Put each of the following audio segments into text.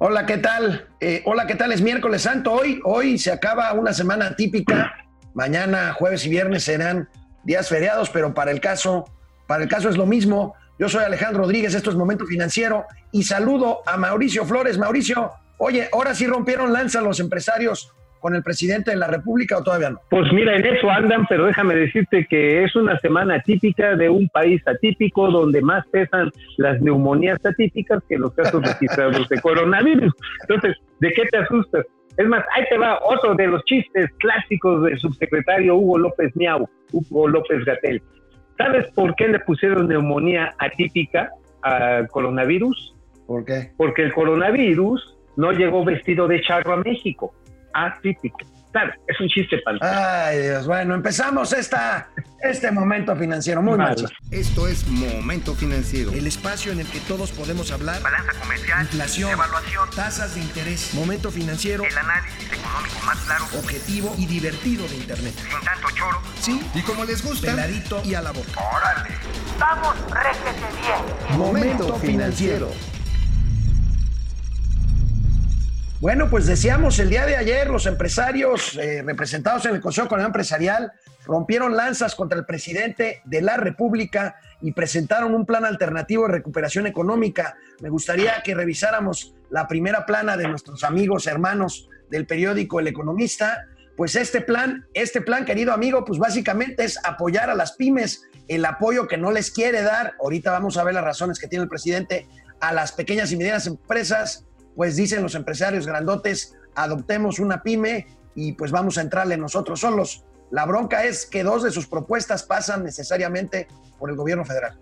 Hola, ¿qué tal? Eh, hola, ¿qué tal? Es miércoles santo. Hoy, hoy se acaba una semana típica. Mañana, jueves y viernes serán días feriados, pero para el caso, para el caso es lo mismo. Yo soy Alejandro Rodríguez, esto es Momento Financiero y saludo a Mauricio Flores. Mauricio, oye, ahora sí rompieron lanza los empresarios con el presidente de la República o todavía no? Pues mira, en eso andan, pero déjame decirte que es una semana típica de un país atípico donde más pesan las neumonías atípicas que los casos registrados de coronavirus. Entonces, ¿de qué te asustas? Es más, ahí te va otro de los chistes clásicos del subsecretario Hugo López Miau, Hugo López Gatel. ¿Sabes por qué le pusieron neumonía atípica al coronavirus? ¿Por qué? Porque el coronavirus no llegó vestido de charro a México atípico. Claro, es un chiste para Ay, Dios. Bueno, empezamos esta, este momento financiero. Muy mal. Esto es Momento Financiero. El espacio en el que todos podemos hablar. Balanza comercial. Inflación. Evaluación. Tasas de interés. Momento financiero. El análisis económico más claro. Objetivo y divertido de Internet. Sin tanto choro. Sí. Y como les gusta. Peladito y a la boca. Órale. Vamos, réjete bien. Momento financiero. Bueno, pues decíamos el día de ayer, los empresarios eh, representados en el Consejo Empresarial rompieron lanzas contra el presidente de la República y presentaron un plan alternativo de recuperación económica. Me gustaría que revisáramos la primera plana de nuestros amigos, hermanos del periódico El Economista. Pues este plan, este plan, querido amigo, pues básicamente es apoyar a las pymes, el apoyo que no les quiere dar, ahorita vamos a ver las razones que tiene el presidente, a las pequeñas y medianas empresas, pues dicen los empresarios grandotes, adoptemos una pyme y pues vamos a entrarle nosotros solos. La bronca es que dos de sus propuestas pasan necesariamente por el gobierno federal.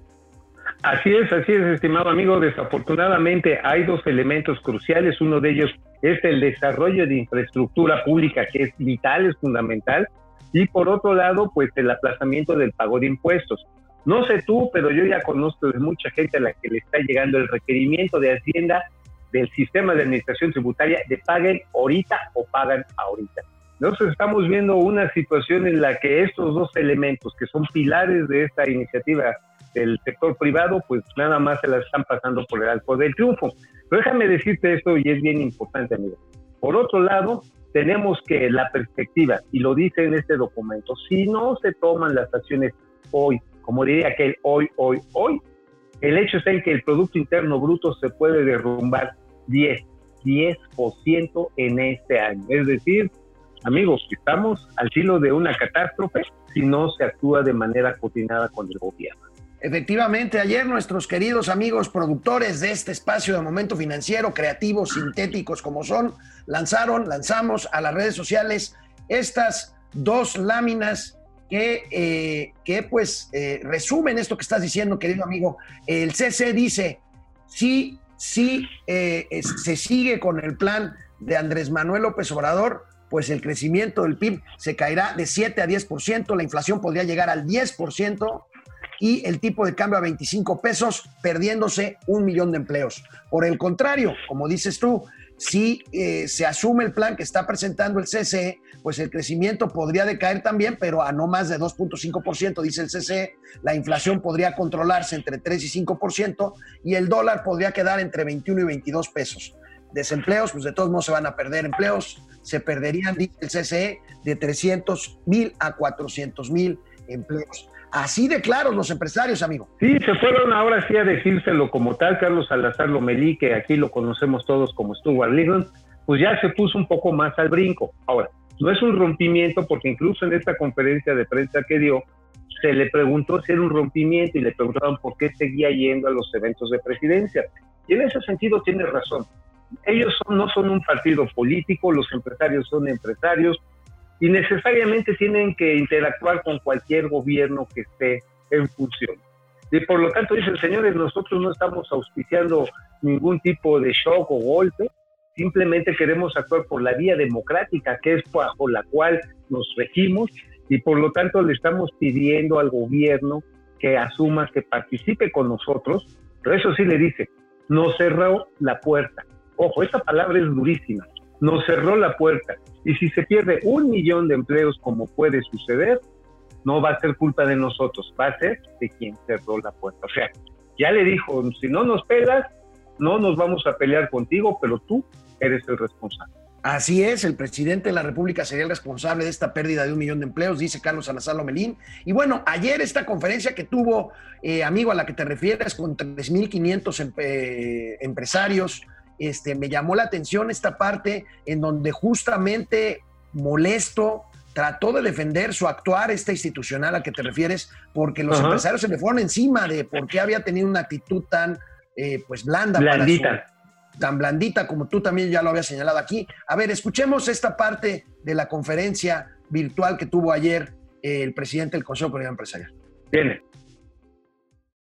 Así es, así es, estimado amigo. Desafortunadamente hay dos elementos cruciales. Uno de ellos es el desarrollo de infraestructura pública, que es vital, es fundamental. Y por otro lado, pues el aplazamiento del pago de impuestos. No sé tú, pero yo ya conozco de mucha gente a la que le está llegando el requerimiento de Hacienda del sistema de administración tributaria de paguen ahorita o pagan ahorita. Nosotros estamos viendo una situación en la que estos dos elementos, que son pilares de esta iniciativa del sector privado, pues nada más se las están pasando por el arco del triunfo. Pero déjame decirte esto y es bien importante, amigo. Por otro lado, tenemos que la perspectiva, y lo dice en este documento, si no se toman las acciones hoy, como diría aquel hoy, hoy, hoy, el hecho es el que el Producto Interno Bruto se puede derrumbar 10, 10% en este año. Es decir, amigos, estamos al filo de una catástrofe si no se actúa de manera coordinada con el gobierno. Efectivamente, ayer nuestros queridos amigos productores de este espacio de momento financiero, creativos, sintéticos como son, lanzaron, lanzamos a las redes sociales estas dos láminas que, eh, que pues eh, resumen esto que estás diciendo, querido amigo. El CC dice, si, si eh, se sigue con el plan de Andrés Manuel López Obrador, pues el crecimiento del PIB se caerá de 7 a 10%, la inflación podría llegar al 10% y el tipo de cambio a 25 pesos, perdiéndose un millón de empleos. Por el contrario, como dices tú, si eh, se asume el plan que está presentando el CCE, pues el crecimiento podría decaer también, pero a no más de 2.5%, dice el CCE, la inflación podría controlarse entre 3 y 5% y el dólar podría quedar entre 21 y 22 pesos. Desempleos, pues de todos modos se van a perder empleos, se perderían, dice el CCE, de 300 mil a 400 mil empleos. Así de claros los empresarios, amigo. Sí, se fueron ahora sí a decírselo como tal. Carlos Salazar Lomelí, que aquí lo conocemos todos como Stuart Little, pues ya se puso un poco más al brinco. Ahora, no es un rompimiento porque incluso en esta conferencia de prensa que dio, se le preguntó si era un rompimiento y le preguntaron por qué seguía yendo a los eventos de presidencia. Y en ese sentido tiene razón. Ellos no son un partido político, los empresarios son empresarios, y necesariamente tienen que interactuar con cualquier gobierno que esté en función. Y por lo tanto, dicen, señores, nosotros no estamos auspiciando ningún tipo de shock o golpe, simplemente queremos actuar por la vía democrática, que es bajo la cual nos regimos, y por lo tanto le estamos pidiendo al gobierno que asuma, que participe con nosotros, pero eso sí le dice, nos cerró la puerta. Ojo, esta palabra es durísima, nos cerró la puerta. Y si se pierde un millón de empleos como puede suceder, no va a ser culpa de nosotros, va a ser de quien cerró la puerta. O sea, ya le dijo, si no nos pegas, no nos vamos a pelear contigo, pero tú eres el responsable. Así es, el presidente de la República sería el responsable de esta pérdida de un millón de empleos, dice Carlos Salazar Lomelín. Y bueno, ayer esta conferencia que tuvo, eh, amigo, a la que te refieres, con 3.500 em eh, empresarios, este, me llamó la atención esta parte en donde justamente molesto trató de defender su actuar, esta institucional a que te refieres, porque los Ajá. empresarios se le fueron encima de por qué había tenido una actitud tan eh, pues blanda para su- Blandita. Tan blandita como tú también ya lo habías señalado aquí. A ver, escuchemos esta parte de la conferencia virtual que tuvo ayer eh, el presidente del Consejo de Comunidad Empresarial.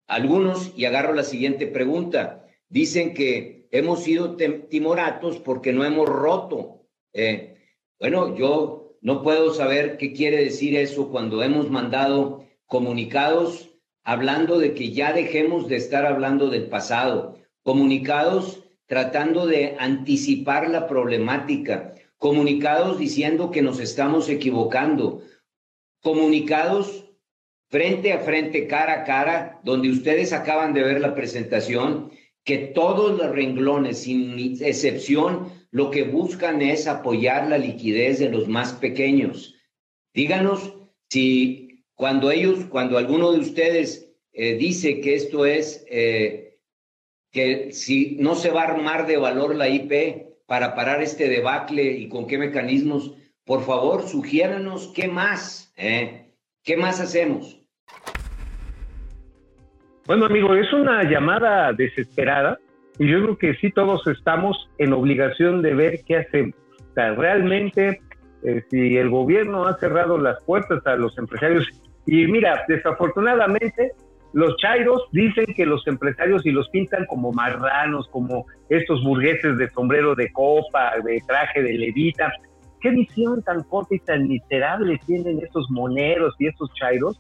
Algunos, y agarro la siguiente pregunta, dicen que hemos sido timoratos porque no hemos roto. Eh, bueno, yo no puedo saber qué quiere decir eso cuando hemos mandado comunicados hablando de que ya dejemos de estar hablando del pasado, comunicados tratando de anticipar la problemática, comunicados diciendo que nos estamos equivocando, comunicados frente a frente, cara a cara, donde ustedes acaban de ver la presentación, que todos los renglones, sin excepción, lo que buscan es apoyar la liquidez de los más pequeños. Díganos si cuando ellos, cuando alguno de ustedes eh, dice que esto es, eh, que si no se va a armar de valor la IP para parar este debacle y con qué mecanismos, por favor, sugiéranos qué más, ¿eh? ¿Qué más hacemos? Bueno, amigo, es una llamada desesperada y yo creo que sí todos estamos en obligación de ver qué hacemos. O sea, realmente, eh, si el gobierno ha cerrado las puertas a los empresarios, y mira, desafortunadamente, los chairos dicen que los empresarios y los pintan como marranos, como estos burgueses de sombrero de copa, de traje de levita. ¿Qué visión tan corta y tan miserable tienen esos moneros y esos chairos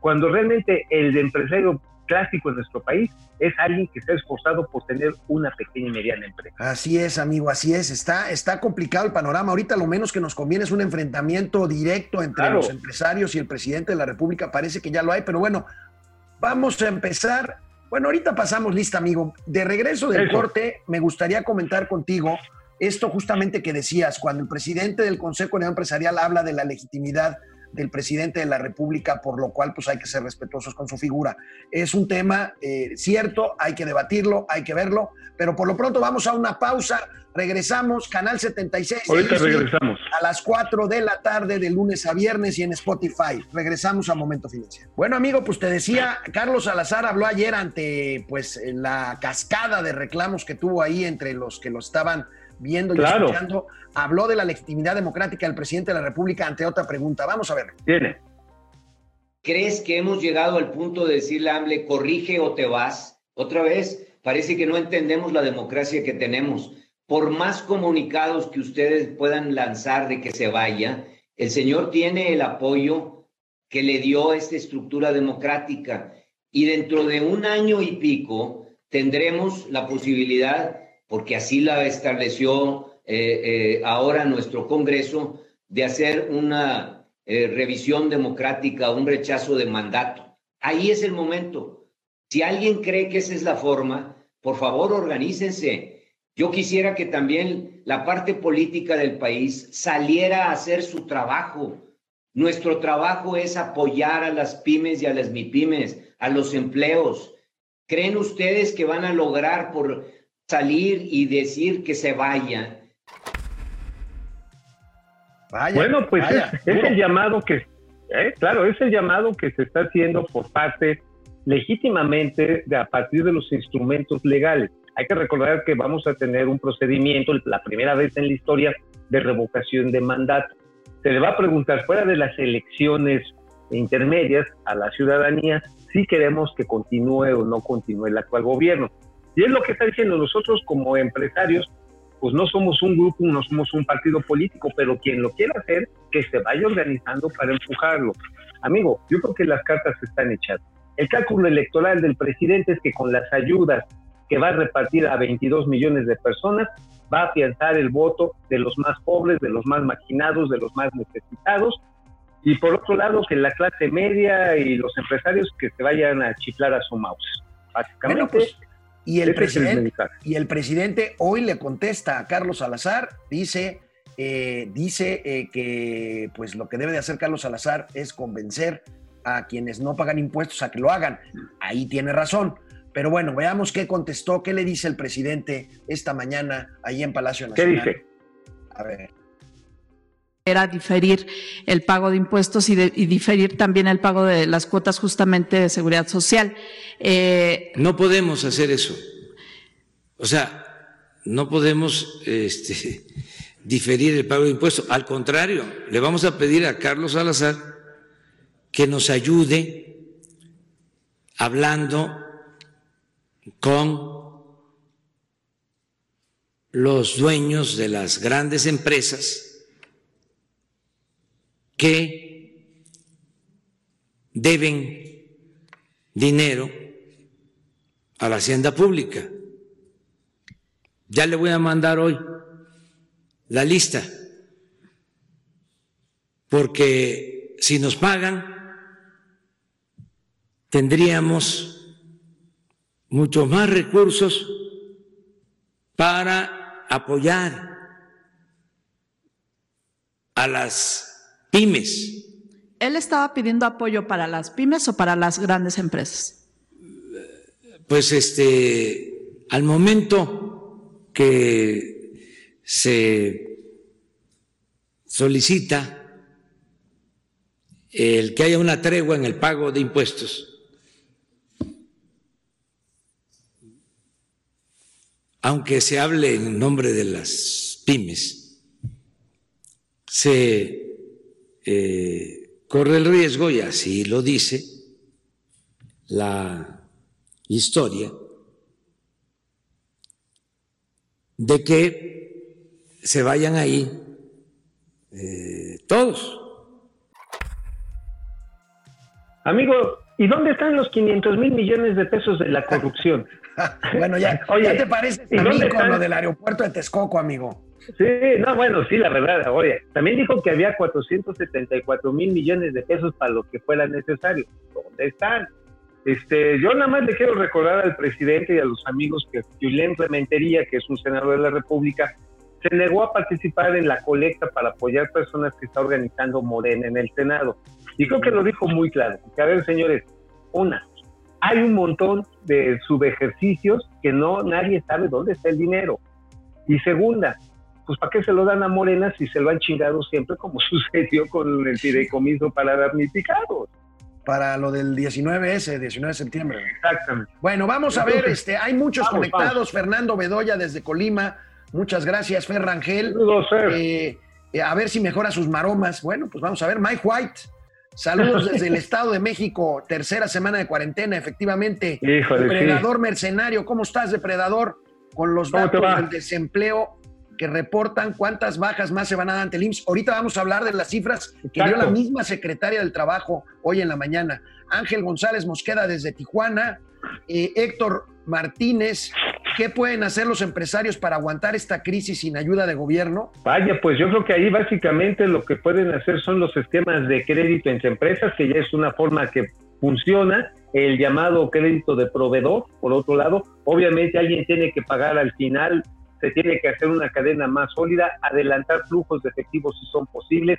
cuando realmente el empresario clásico en nuestro país es alguien que se ha esforzado por tener una pequeña y mediana empresa. Así es, amigo, así es. Está, está complicado el panorama. Ahorita lo menos que nos conviene es un enfrentamiento directo entre Claro. los empresarios y el presidente de la República. Parece que ya lo hay, pero bueno, vamos a empezar. Bueno, ahorita pasamos lista, amigo. De regreso del Eso. corte, me gustaría comentar contigo esto justamente que decías, cuando el presidente del Consejo de Empresarial habla de la legitimidad del presidente de la República, por lo cual pues hay que ser respetuosos con su figura. Es un tema eh, cierto, hay que debatirlo, hay que verlo, pero por lo pronto vamos a una pausa, regresamos, Canal 76. de Ahorita regresamos. a las 4 de la tarde de lunes a viernes y en Spotify. Regresamos a Momento Financiero. Bueno, amigo, pues te decía, Carlos Salazar habló ayer ante pues la cascada de reclamos que tuvo ahí entre los que lo estaban viendo y Claro. escuchando. Habló de la legitimidad democrática del presidente de la República ante otra pregunta. Vamos a verlo. Tiene. ¿Crees que hemos llegado al punto de decirle a AMLE, corrige o te vas? Otra vez, parece que no entendemos la democracia que tenemos. Por más comunicados que ustedes puedan lanzar de que se vaya, el señor tiene el apoyo que le dio esta estructura democrática. Y dentro de un año y pico tendremos la posibilidad, porque así la estableció eh, eh, ahora nuestro Congreso, de hacer una eh, revisión democrática, un rechazo de mandato. Ahí es el momento. Si alguien cree que esa es la forma, por favor, organícense. Yo quisiera que también la parte política del país saliera a hacer su trabajo. Nuestro trabajo es apoyar a las pymes y a las mipymes, a los empleos. ¿Creen ustedes que van a lograr por salir y decir que se vayan? Vaya, Bueno, pues vaya, es, el llamado que, eh, claro, es el llamado que se está haciendo por parte legítimamente de a partir de los instrumentos legales. Hay que recordar que vamos a tener un procedimiento, la primera vez en la historia, de revocación de mandato. Se le va a preguntar fuera de las elecciones intermedias a la ciudadanía si queremos que continúe o no continúe el actual gobierno. Y es lo que está diciendo nosotros como empresarios, pues no somos un grupo, no somos un partido político, pero quien lo quiera hacer, que se vaya organizando para empujarlo. Amigo, yo creo que las cartas están hechas. El cálculo electoral del presidente es que con las ayudas que va a repartir a 22 millones de personas, va a afianzar el voto de los más pobres, de los más marginados, de los más necesitados, y por otro lado que la clase media y los empresarios que se vayan a chiflar a su mouse. Básicamente, Bueno, pues, Y el, presidente, y el presidente hoy le contesta a Carlos Salazar, dice, eh, dice eh, que pues lo que debe de hacer Carlos Salazar es convencer a quienes no pagan impuestos a que lo hagan. Ahí tiene razón. Pero bueno, veamos qué contestó, qué le dice el presidente esta mañana ahí en Palacio ¿Qué Nacional. dice? A ver. era diferir el pago de impuestos y, de- y diferir también el pago de las cuotas justamente de seguridad social. Eh, No podemos hacer eso. O sea, no podemos este, diferir el pago de impuestos. Al contrario, le vamos a pedir a Carlos Salazar que nos ayude hablando con los dueños de las grandes empresas que deben dinero a la hacienda pública. Ya le voy a mandar hoy la lista, porque si nos pagan, tendríamos muchos más recursos para apoyar a las pymes. él estaba pidiendo apoyo para las pymes o para las grandes empresas. Pues este, al momento que se solicita el que haya una tregua en el pago de impuestos, aunque se hable en nombre de las pymes, se eh, corre el riesgo, y así lo dice la historia, de que se vayan ahí eh, todos. Amigo, ¿y dónde están los 500 mil millones de pesos de la corrupción? bueno, ya, Oye, ya te parece ¿y a mí con lo del aeropuerto de Texcoco, amigo. Sí, no, bueno, sí, la verdad, oye, también dijo que había 474 mil millones de pesos para lo que fuera necesario. ¿Dónde están? Este, yo nada más le quiero recordar al presidente y a los amigos que Julián Rementería, que es un senador de la República, se negó a participar en la colecta para apoyar personas que está organizando Morena en el Senado. Y creo que lo dijo muy claro. Que, a ver, señores, una, hay un montón de subejercicios que no nadie sabe dónde está el dinero. Y segunda, pues ¿para qué se lo dan a Morena si se lo han chingado siempre como sucedió con el fideicomiso para damnificados? Para lo del 19S, 19 de septiembre. Exactamente. Bueno, vamos a ver, este, hay muchos vamos, conectados. vamos. Fernando Bedoya desde Colima, muchas gracias. Fer Rangel, Saludos, Fer. eh, eh, a ver si mejora sus maromas. Bueno, pues vamos a ver. Mike White, saludos desde el Estado de México, tercera semana de cuarentena, efectivamente. Híjole, sí. Depredador mercenario, ¿cómo estás, depredador? Con los ¿Cómo te datos del desempleo que reportan cuántas bajas más se van a dar ante el IMSS. Ahorita vamos a hablar de las cifras que dio la misma secretaria del Trabajo hoy en la mañana. Ángel González Mosqueda desde Tijuana, eh, Héctor Martínez, ¿qué pueden hacer los empresarios para aguantar esta crisis sin ayuda de gobierno? Vaya, pues yo creo que ahí básicamente lo que pueden hacer son los esquemas de crédito entre empresas, que ya es una forma que funciona, el llamado crédito de proveedor, por otro lado, obviamente alguien tiene que pagar al final, se tiene que hacer una cadena más sólida, adelantar flujos de efectivos si son posibles,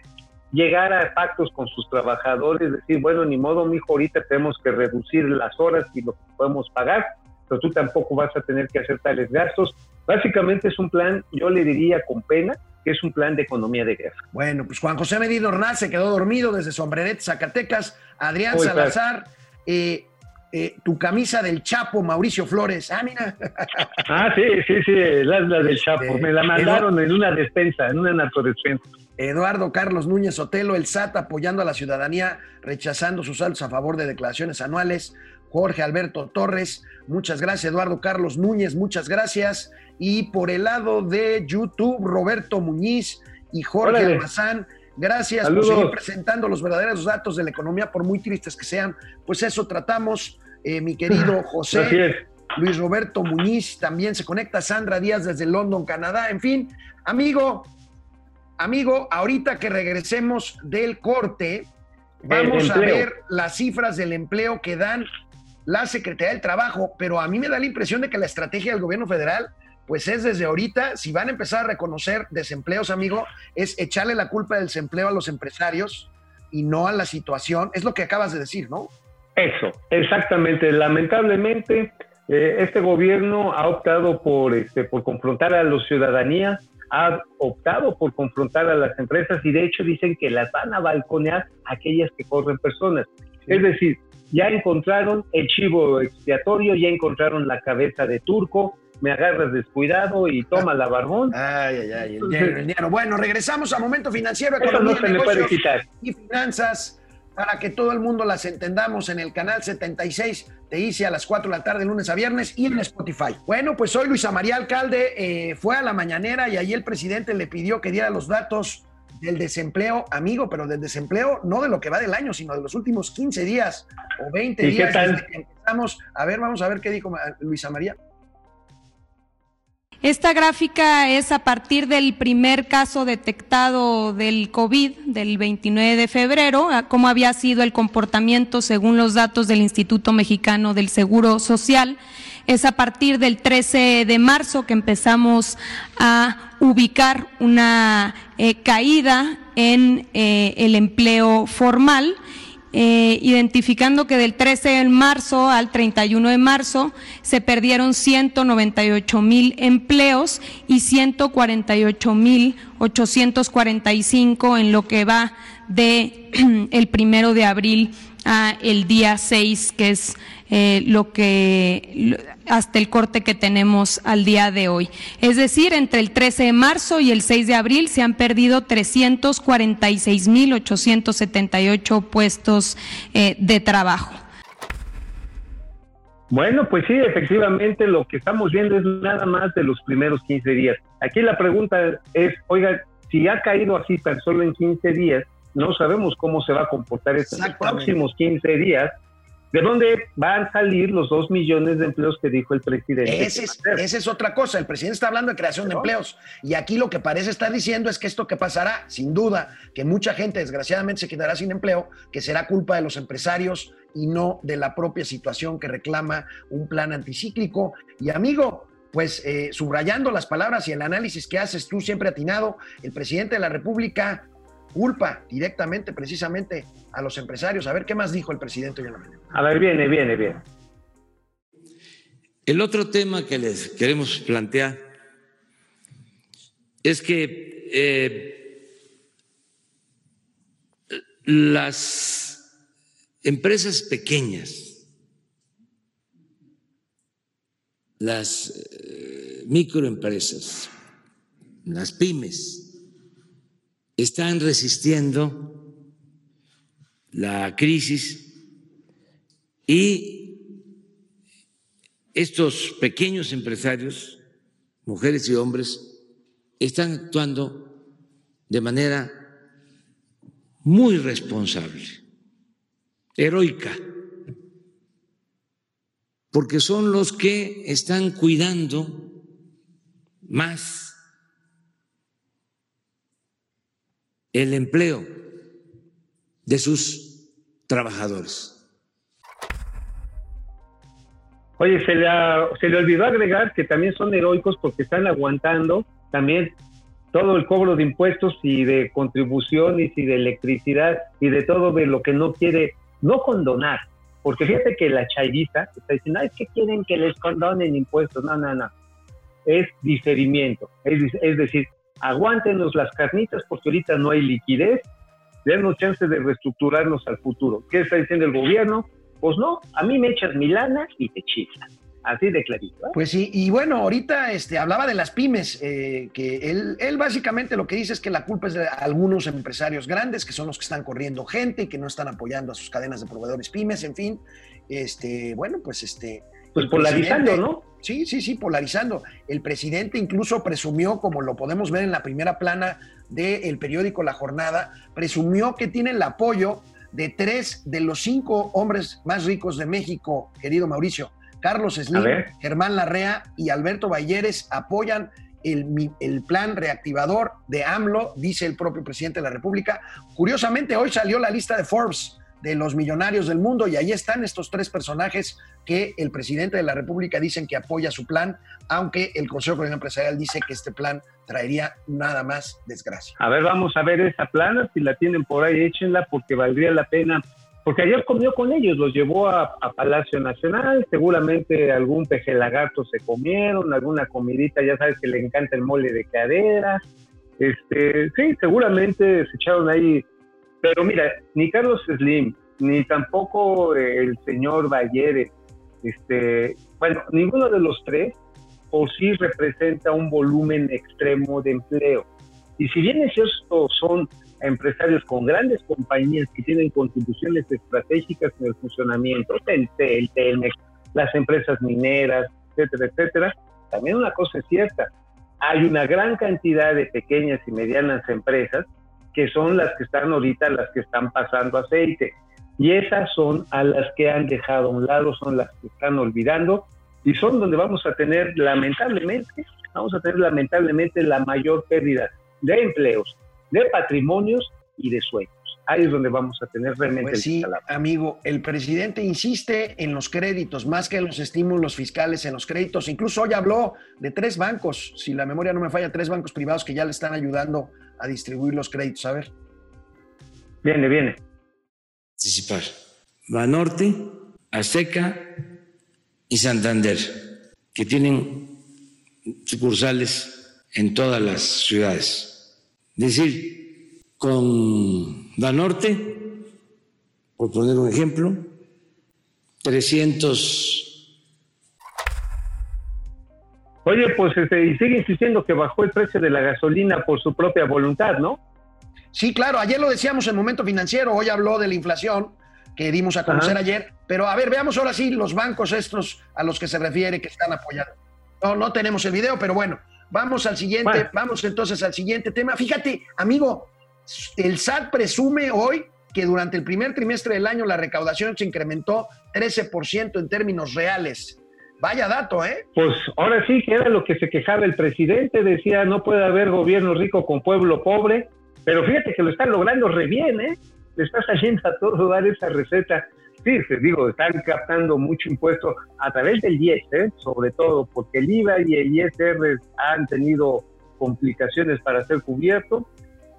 llegar a pactos con sus trabajadores, decir, bueno, ni modo, mijo, ahorita tenemos que reducir las horas y lo que podemos pagar, pero tú tampoco vas a tener que hacer tales gastos. Básicamente es un plan, yo le diría con pena, que es un plan de economía de guerra. Bueno, pues Juan José Medina Ornaz se quedó dormido desde Sombrerete, Zacatecas. Adrián Muy Salazar, eh, eh, tu camisa del Chapo, Mauricio Flores. Ah, mira. Ah, sí, sí, sí, la, la del Chapo. Este, Me la mandaron en una despensa, en una narcodespensa. Eduardo Carlos Núñez Otelo, el SAT apoyando a la ciudadanía, rechazando sus saltos a favor de declaraciones anuales. Jorge Alberto Torres, muchas gracias. Eduardo Carlos Núñez, muchas gracias. Y por el lado de YouTube, Roberto Muñiz y Jorge Órale. Almazán, gracias Saludos. por seguir presentando los verdaderos datos de la economía, por muy tristes que sean. Pues eso tratamos, eh, mi querido José. es. Luis Roberto Muñiz también se conecta, Sandra Díaz desde London, Canadá. En fin, amigo, amigo, ahorita que regresemos del corte, vamos a ver las cifras del empleo que dan la Secretaría del Trabajo, pero a mí me da la impresión de que la estrategia del gobierno federal, pues es desde ahorita, si van a empezar a reconocer desempleos, amigo, es echarle la culpa del desempleo a los empresarios y no a la situación. Es lo que acabas de decir, ¿no? Eso, exactamente. Lamentablemente, eh, este gobierno ha optado por, este, por confrontar a la ciudadanía, ha optado por confrontar a las empresas y de hecho dicen que las van a balconear aquellas que corren personas. Es decir, ya encontraron el chivo expiatorio, ya encontraron la cabeza de turco, me agarras descuidado y toma la barbón. Ay, ay, ay, el dinero, el dinero. Bueno, regresamos a Momento Financiero, Economía, no se le puede Negocios quitar. y Finanzas para que todo el mundo las entendamos en el canal 76 de ICE a las 4 de la tarde, lunes a viernes y en Spotify. Bueno, pues hoy Luisa María Alcalde eh, fue a la mañanera y ahí el presidente le pidió que diera los datos del desempleo, amigo, pero del desempleo no de lo que va del año, sino de los últimos 15 días o 20 ¿Y qué días tal? desde que empezamos. A ver, vamos a ver qué dijo Ma- Luisa María. Esta gráfica es a partir del primer caso detectado del COVID del 29 de febrero, cómo había sido el comportamiento según los datos del Instituto Mexicano del Seguro Social. Es a partir del 13 de marzo que empezamos a ubicar una eh, caída en eh, el empleo formal eh, identificando que del 13 de marzo al 31 de marzo se perdieron 198 mil empleos y 148 mil 845 en lo que va de el primero de abril a el día 6, que es eh, lo que hasta el corte que tenemos al día de hoy. Es decir, entre el 13 de marzo y el 6 de abril se han perdido 346.878 puestos eh, de trabajo. Bueno, pues sí, efectivamente lo que estamos viendo es nada más de los primeros 15 días. Aquí la pregunta es, oiga, si ha caído así tan solo en 15 días, no sabemos cómo se va a comportar esto en los Exactamente. próximos 15 días. ¿De dónde van a salir los dos millones de empleos que dijo el presidente? Ese es, esa es otra cosa. El presidente está hablando de creación de empleos. Y aquí lo que parece estar diciendo es que esto que pasará, sin duda, que mucha gente desgraciadamente se quedará sin empleo, que será culpa de los empresarios y no de la propia situación que reclama un plan anticíclico. Y amigo, pues eh, subrayando las palabras y el análisis que haces tú siempre atinado, el presidente de la República culpa directamente, precisamente, a los empresarios. A ver qué más dijo el presidente hoy en la mañana. A ver, viene, viene, viene. El otro tema que les queremos plantear es que eh, las empresas pequeñas, las eh, microempresas, las pymes, están resistiendo la crisis y estos pequeños empresarios, mujeres y hombres, están actuando de manera muy responsable, heroica, porque son los que están cuidando más el empleo de sus trabajadores. Oye, se le, se le olvidó agregar que también son heroicos porque están aguantando también todo el cobro de impuestos y de contribuciones y de electricidad y de todo de lo que no quiere, no condonar. Porque fíjate que la chairiza está diciendo, "Ay, es que quieren que les condonen impuestos. No, no, no. Es diferimiento. Es, es decir, aguántenos las carnitas porque ahorita no hay liquidez, denos chance de reestructurarnos al futuro. ¿Qué está diciendo el gobierno? Pues no, a mí me echas mi lana y te chiflan. Así de clarito. ¿eh? Pues sí, y bueno, ahorita este, hablaba de las pymes, eh, que él, él básicamente lo que dice es que la culpa es de algunos empresarios grandes, que son los que están corriendo gente y que no están apoyando a sus cadenas de proveedores pymes, en fin. Este, bueno, pues este. Pues polarizando, ¿no? Sí, sí, sí, polarizando. El presidente incluso presumió, como lo podemos ver en la primera plana del periódico La Jornada, presumió que tiene el apoyo de tres de los cinco hombres más ricos de México, querido Mauricio. Carlos Slim. Germán Larrea y Alberto Balleres apoyan el, el plan reactivador de AMLO, dice el propio presidente de la República. Curiosamente, hoy salió la lista de Forbes de los millonarios del mundo y ahí están estos tres personajes que el presidente de la República dicen que apoya su plan, aunque el Consejo Coordinador Empresarial dice que este plan traería nada más desgracia. A ver, vamos a ver esa plana, si la tienen por ahí, échenla porque valdría la pena porque ayer comió con ellos, los llevó a, Palacio Nacional, seguramente algún peje lagarto se comieron, alguna comidita, ya sabes que le encanta el mole de cadera, este, sí, seguramente se echaron ahí, pero mira, ni Carlos Slim, ni tampoco el señor Valleres, este, bueno, ninguno de los tres por sí representa un volumen extremo de empleo. Y si bien estos son empresarios con grandes compañías que tienen contribuciones estratégicas en el funcionamiento, el Telmex, las empresas mineras, etcétera, etcétera, también una cosa es cierta, hay una gran cantidad de pequeñas y medianas empresas que son las que están ahorita, las que están pasando aceite. Y esas son a las que han dejado a un lado, son las que están olvidando y son donde vamos a tener lamentablemente, vamos a tener lamentablemente la mayor pérdida de empleos, de patrimonios y de sueños. Ahí es donde vamos a tener realmente pues sí, amigo, el presidente insiste en los créditos, más que en los estímulos fiscales, en los créditos. Incluso hoy habló de tres bancos, si la memoria no me falla, tres bancos privados que ya le están ayudando a distribuir los créditos. A ver. Viene, viene. Participar. Banorte, Azteca y Santander, que tienen sucursales en todas las ciudades decir, con Banorte, por poner un ejemplo, 300... Oye, pues este, y sigue insistiendo que bajó el precio de la gasolina por su propia voluntad, ¿no? Sí, claro, ayer lo decíamos en Momento Financiero, hoy habló de la inflación que dimos a conocer ayer, pero a ver, veamos ahora sí los bancos estos a los que se refiere que están apoyando. No, no tenemos el video, pero bueno, Vamos al siguiente, vamos entonces al siguiente tema. Fíjate, amigo, el SAT presume hoy que durante el primer trimestre del año la recaudación se incrementó 13% en términos reales. Vaya dato, ¿eh? Pues ahora sí que era lo que se quejaba el presidente, decía no puede haber gobierno rico con pueblo pobre, pero fíjate que lo están logrando re bien, ¿eh? Le está saliendo a todo dar esa receta sí, te digo, están captando mucho impuesto a través del IES, ¿eh? sobre todo, porque el IVA y el ISR han tenido complicaciones para ser cubierto.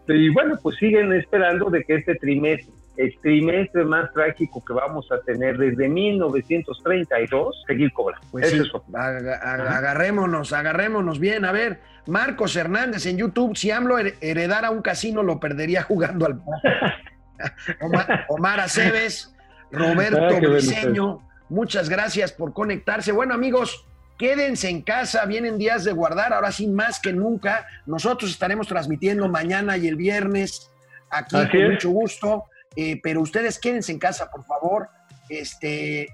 Y bueno, pues siguen esperando de que este trimestre, el trimestre más trágico que vamos a tener desde 1932, seguir cobrando. Pues agarrémonos, agarrémonos bien. A ver, Marcos Hernández en YouTube, si AMLO heredara un casino, lo perdería jugando al... Omar, Omar Aceves, Roberto Briseño, muchas gracias por conectarse. Bueno, amigos, quédense en casa, vienen días de guardar, ahora sí más que nunca. Nosotros estaremos transmitiendo mañana y el viernes aquí con mucho gusto, eh, pero ustedes quédense en casa, por favor. Este,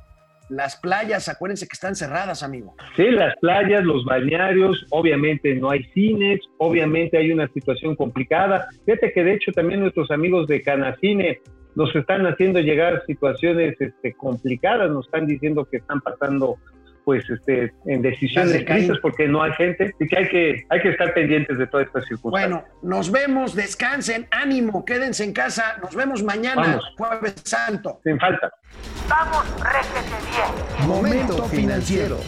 las playas, acuérdense que están cerradas, amigo. Sí, las playas, los balnearios, obviamente no hay cines, obviamente hay una situación complicada. Fíjate que de hecho también nuestros amigos de Canacine nos están haciendo llegar situaciones este, complicadas, nos están diciendo que están pasando pues este, en decisiones críticas porque no hay gente y que hay que hay que estar pendientes de todas estas circunstancias. Bueno, nos vemos, descansen, ánimo, quédense en casa, nos vemos mañana, jueves santo. Sin falta. Vamos, réjete bien. Momento financiero.